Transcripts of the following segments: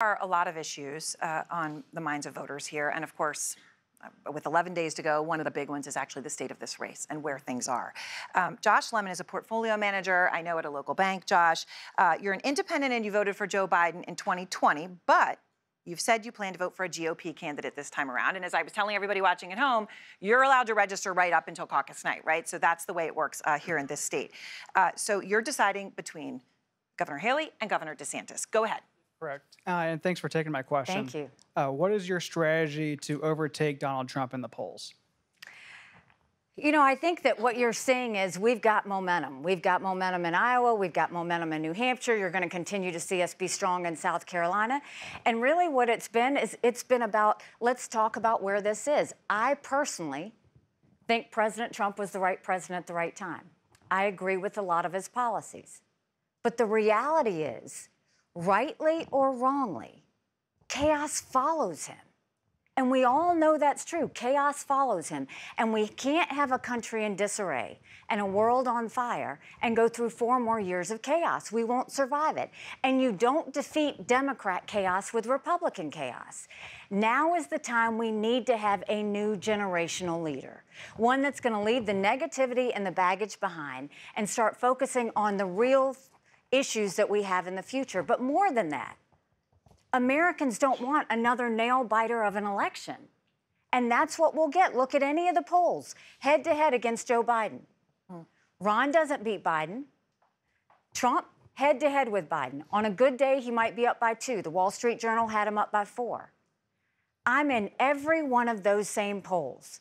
are a lot of issues uh, on the minds of voters here. And of course, uh, with 11 days to go, one of the big ones is actually the state of this race and where things are. Um, Josh Lemon is a portfolio manager, I know at a local bank. Josh, uh, you're an independent and you voted for Joe Biden in 2020, but You've said you plan to vote for a GOP candidate this time around. And as I was telling everybody watching at home, you're allowed to register right up until caucus night, right? So that's the way it works uh, here in this state. Uh, so you're deciding between Governor Haley and Governor DeSantis. Go ahead. Correct. Uh, and thanks for taking my question. Thank you. Uh, what is your strategy to overtake Donald Trump in the polls? You know, I think that what you're seeing is we've got momentum. We've got momentum in Iowa. We've got momentum in New Hampshire. You're going to continue to see us be strong in South Carolina. And really, what it's been is it's been about let's talk about where this is. I personally think President Trump was the right president at the right time. I agree with a lot of his policies. But the reality is, rightly or wrongly, chaos follows him. And we all know that's true. Chaos follows him. And we can't have a country in disarray and a world on fire and go through four more years of chaos. We won't survive it. And you don't defeat Democrat chaos with Republican chaos. Now is the time we need to have a new generational leader, one that's going to leave the negativity and the baggage behind and start focusing on the real issues that we have in the future. But more than that, Americans don't want another nail biter of an election. And that's what we'll get. Look at any of the polls, head to head against Joe Biden. Ron doesn't beat Biden. Trump, head to head with Biden. On a good day, he might be up by two. The Wall Street Journal had him up by four. I'm in every one of those same polls.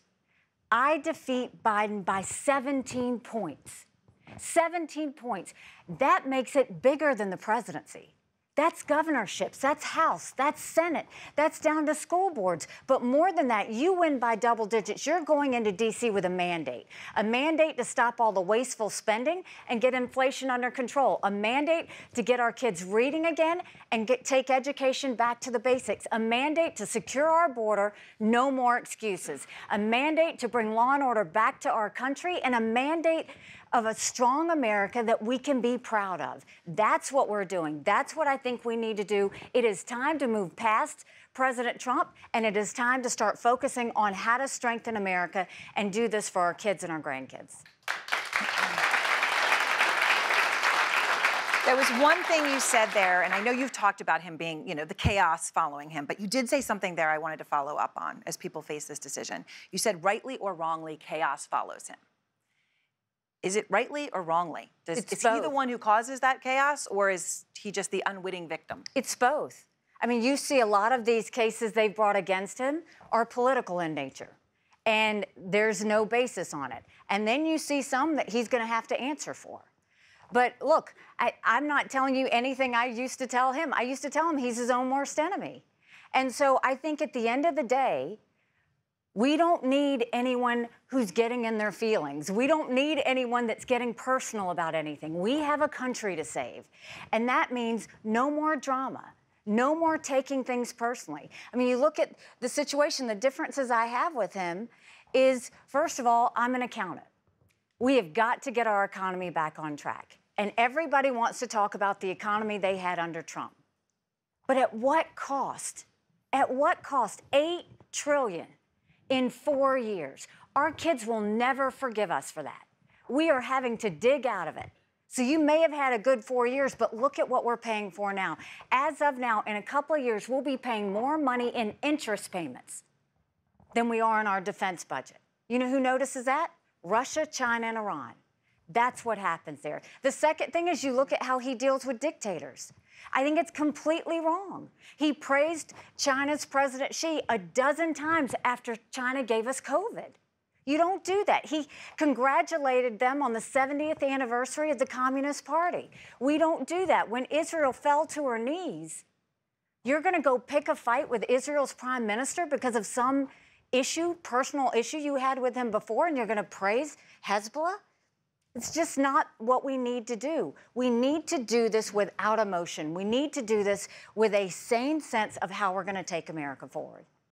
I defeat Biden by 17 points. 17 points. That makes it bigger than the presidency. That's governorships, that's House, that's Senate, that's down to school boards. But more than that, you win by double digits. You're going into D.C. with a mandate a mandate to stop all the wasteful spending and get inflation under control, a mandate to get our kids reading again and get, take education back to the basics, a mandate to secure our border, no more excuses, a mandate to bring law and order back to our country, and a mandate of a strong America that we can be proud of. That's what we're doing. That's what I think we need to do. It is time to move past President Trump, and it is time to start focusing on how to strengthen America and do this for our kids and our grandkids. There was one thing you said there, and I know you've talked about him being, you know, the chaos following him, but you did say something there I wanted to follow up on as people face this decision. You said, rightly or wrongly, chaos follows him. Is it rightly or wrongly? Does, is both. he the one who causes that chaos, or is he just the unwitting victim? It's both. I mean, you see a lot of these cases they've brought against him are political in nature, and there's no basis on it. And then you see some that he's going to have to answer for. But look, I, I'm not telling you anything I used to tell him. I used to tell him he's his own worst enemy. And so I think at the end of the day, we don't need anyone who's getting in their feelings. We don't need anyone that's getting personal about anything. We have a country to save. And that means no more drama. No more taking things personally. I mean, you look at the situation, the differences I have with him is first of all, I'm an accountant. We have got to get our economy back on track. And everybody wants to talk about the economy they had under Trump. But at what cost? At what cost? 8 trillion in four years. Our kids will never forgive us for that. We are having to dig out of it. So you may have had a good four years, but look at what we're paying for now. As of now, in a couple of years, we'll be paying more money in interest payments than we are in our defense budget. You know who notices that? Russia, China, and Iran. That's what happens there. The second thing is you look at how he deals with dictators. I think it's completely wrong. He praised China's President Xi a dozen times after China gave us COVID. You don't do that. He congratulated them on the 70th anniversary of the Communist Party. We don't do that. When Israel fell to her knees, you're going to go pick a fight with Israel's prime minister because of some issue, personal issue you had with him before, and you're going to praise Hezbollah? It's just not what we need to do. We need to do this without emotion. We need to do this with a sane sense of how we're going to take America forward.